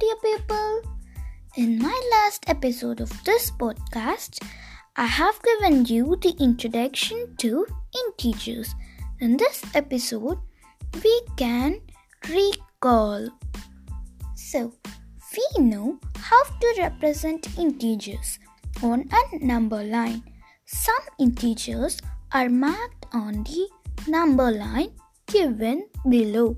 dear people. In my last episode of this podcast, I have given you the introduction to integers. In this episode, we can recall. So, we know how to represent integers on a number line. Some integers are marked on the number line given below.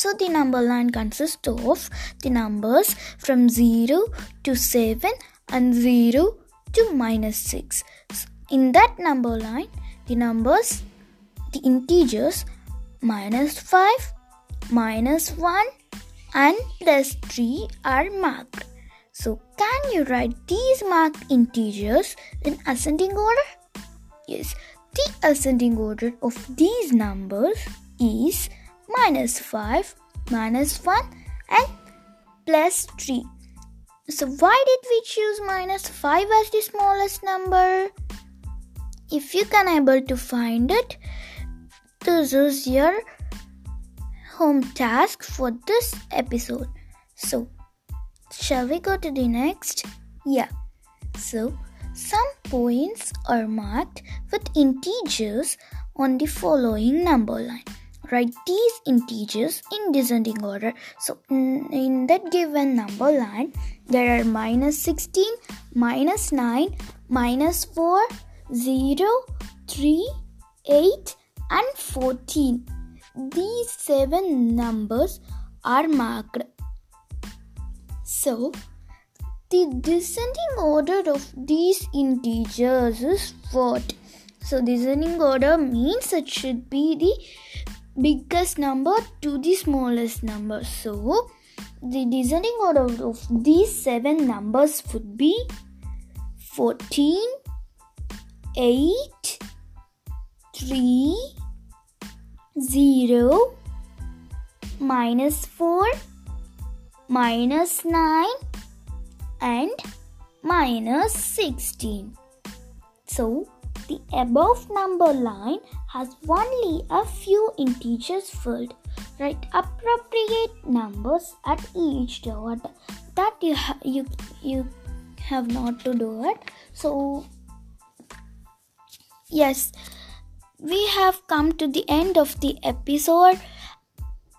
So the number line consists of the numbers from 0 to 7 and 0 to minus 6. In that number line, the numbers, the integers minus 5, minus 1 and plus 3 are marked. So can you write these marked integers in ascending order? Yes, the ascending order of these numbers is minus 5, minus 1 and plus 3. So why did we choose minus 5 as the smallest number? If you can able to find it, this is your home task for this episode. So shall we go to the next? Yeah. So some points are marked with integers on the following number line write these integers in descending order. So in that given number line, there are minus 16, minus 9, minus 4, 0, 3, 8, and 14. These seven numbers are marked. So the descending order of these integers is what? So descending order means it should be the biggest number to the smallest number. So, the descending order of these seven numbers would be 14, 8, 3, 0, minus 4, minus 9, and minus 16. So, the above number line has only a few integers filled. Write appropriate numbers at each dot. That you ha- you you have not to do it. So yes, we have come to the end of the episode.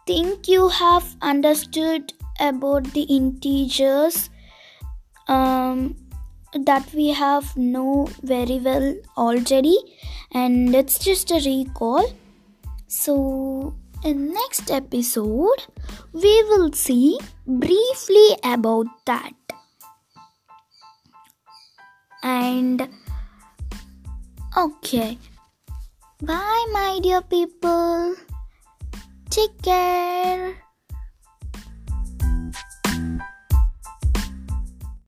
Think you have understood about the integers. Um, that we have know very well already and it's just a recall. So in next episode we will see briefly about that. And okay. Bye my dear people. Take care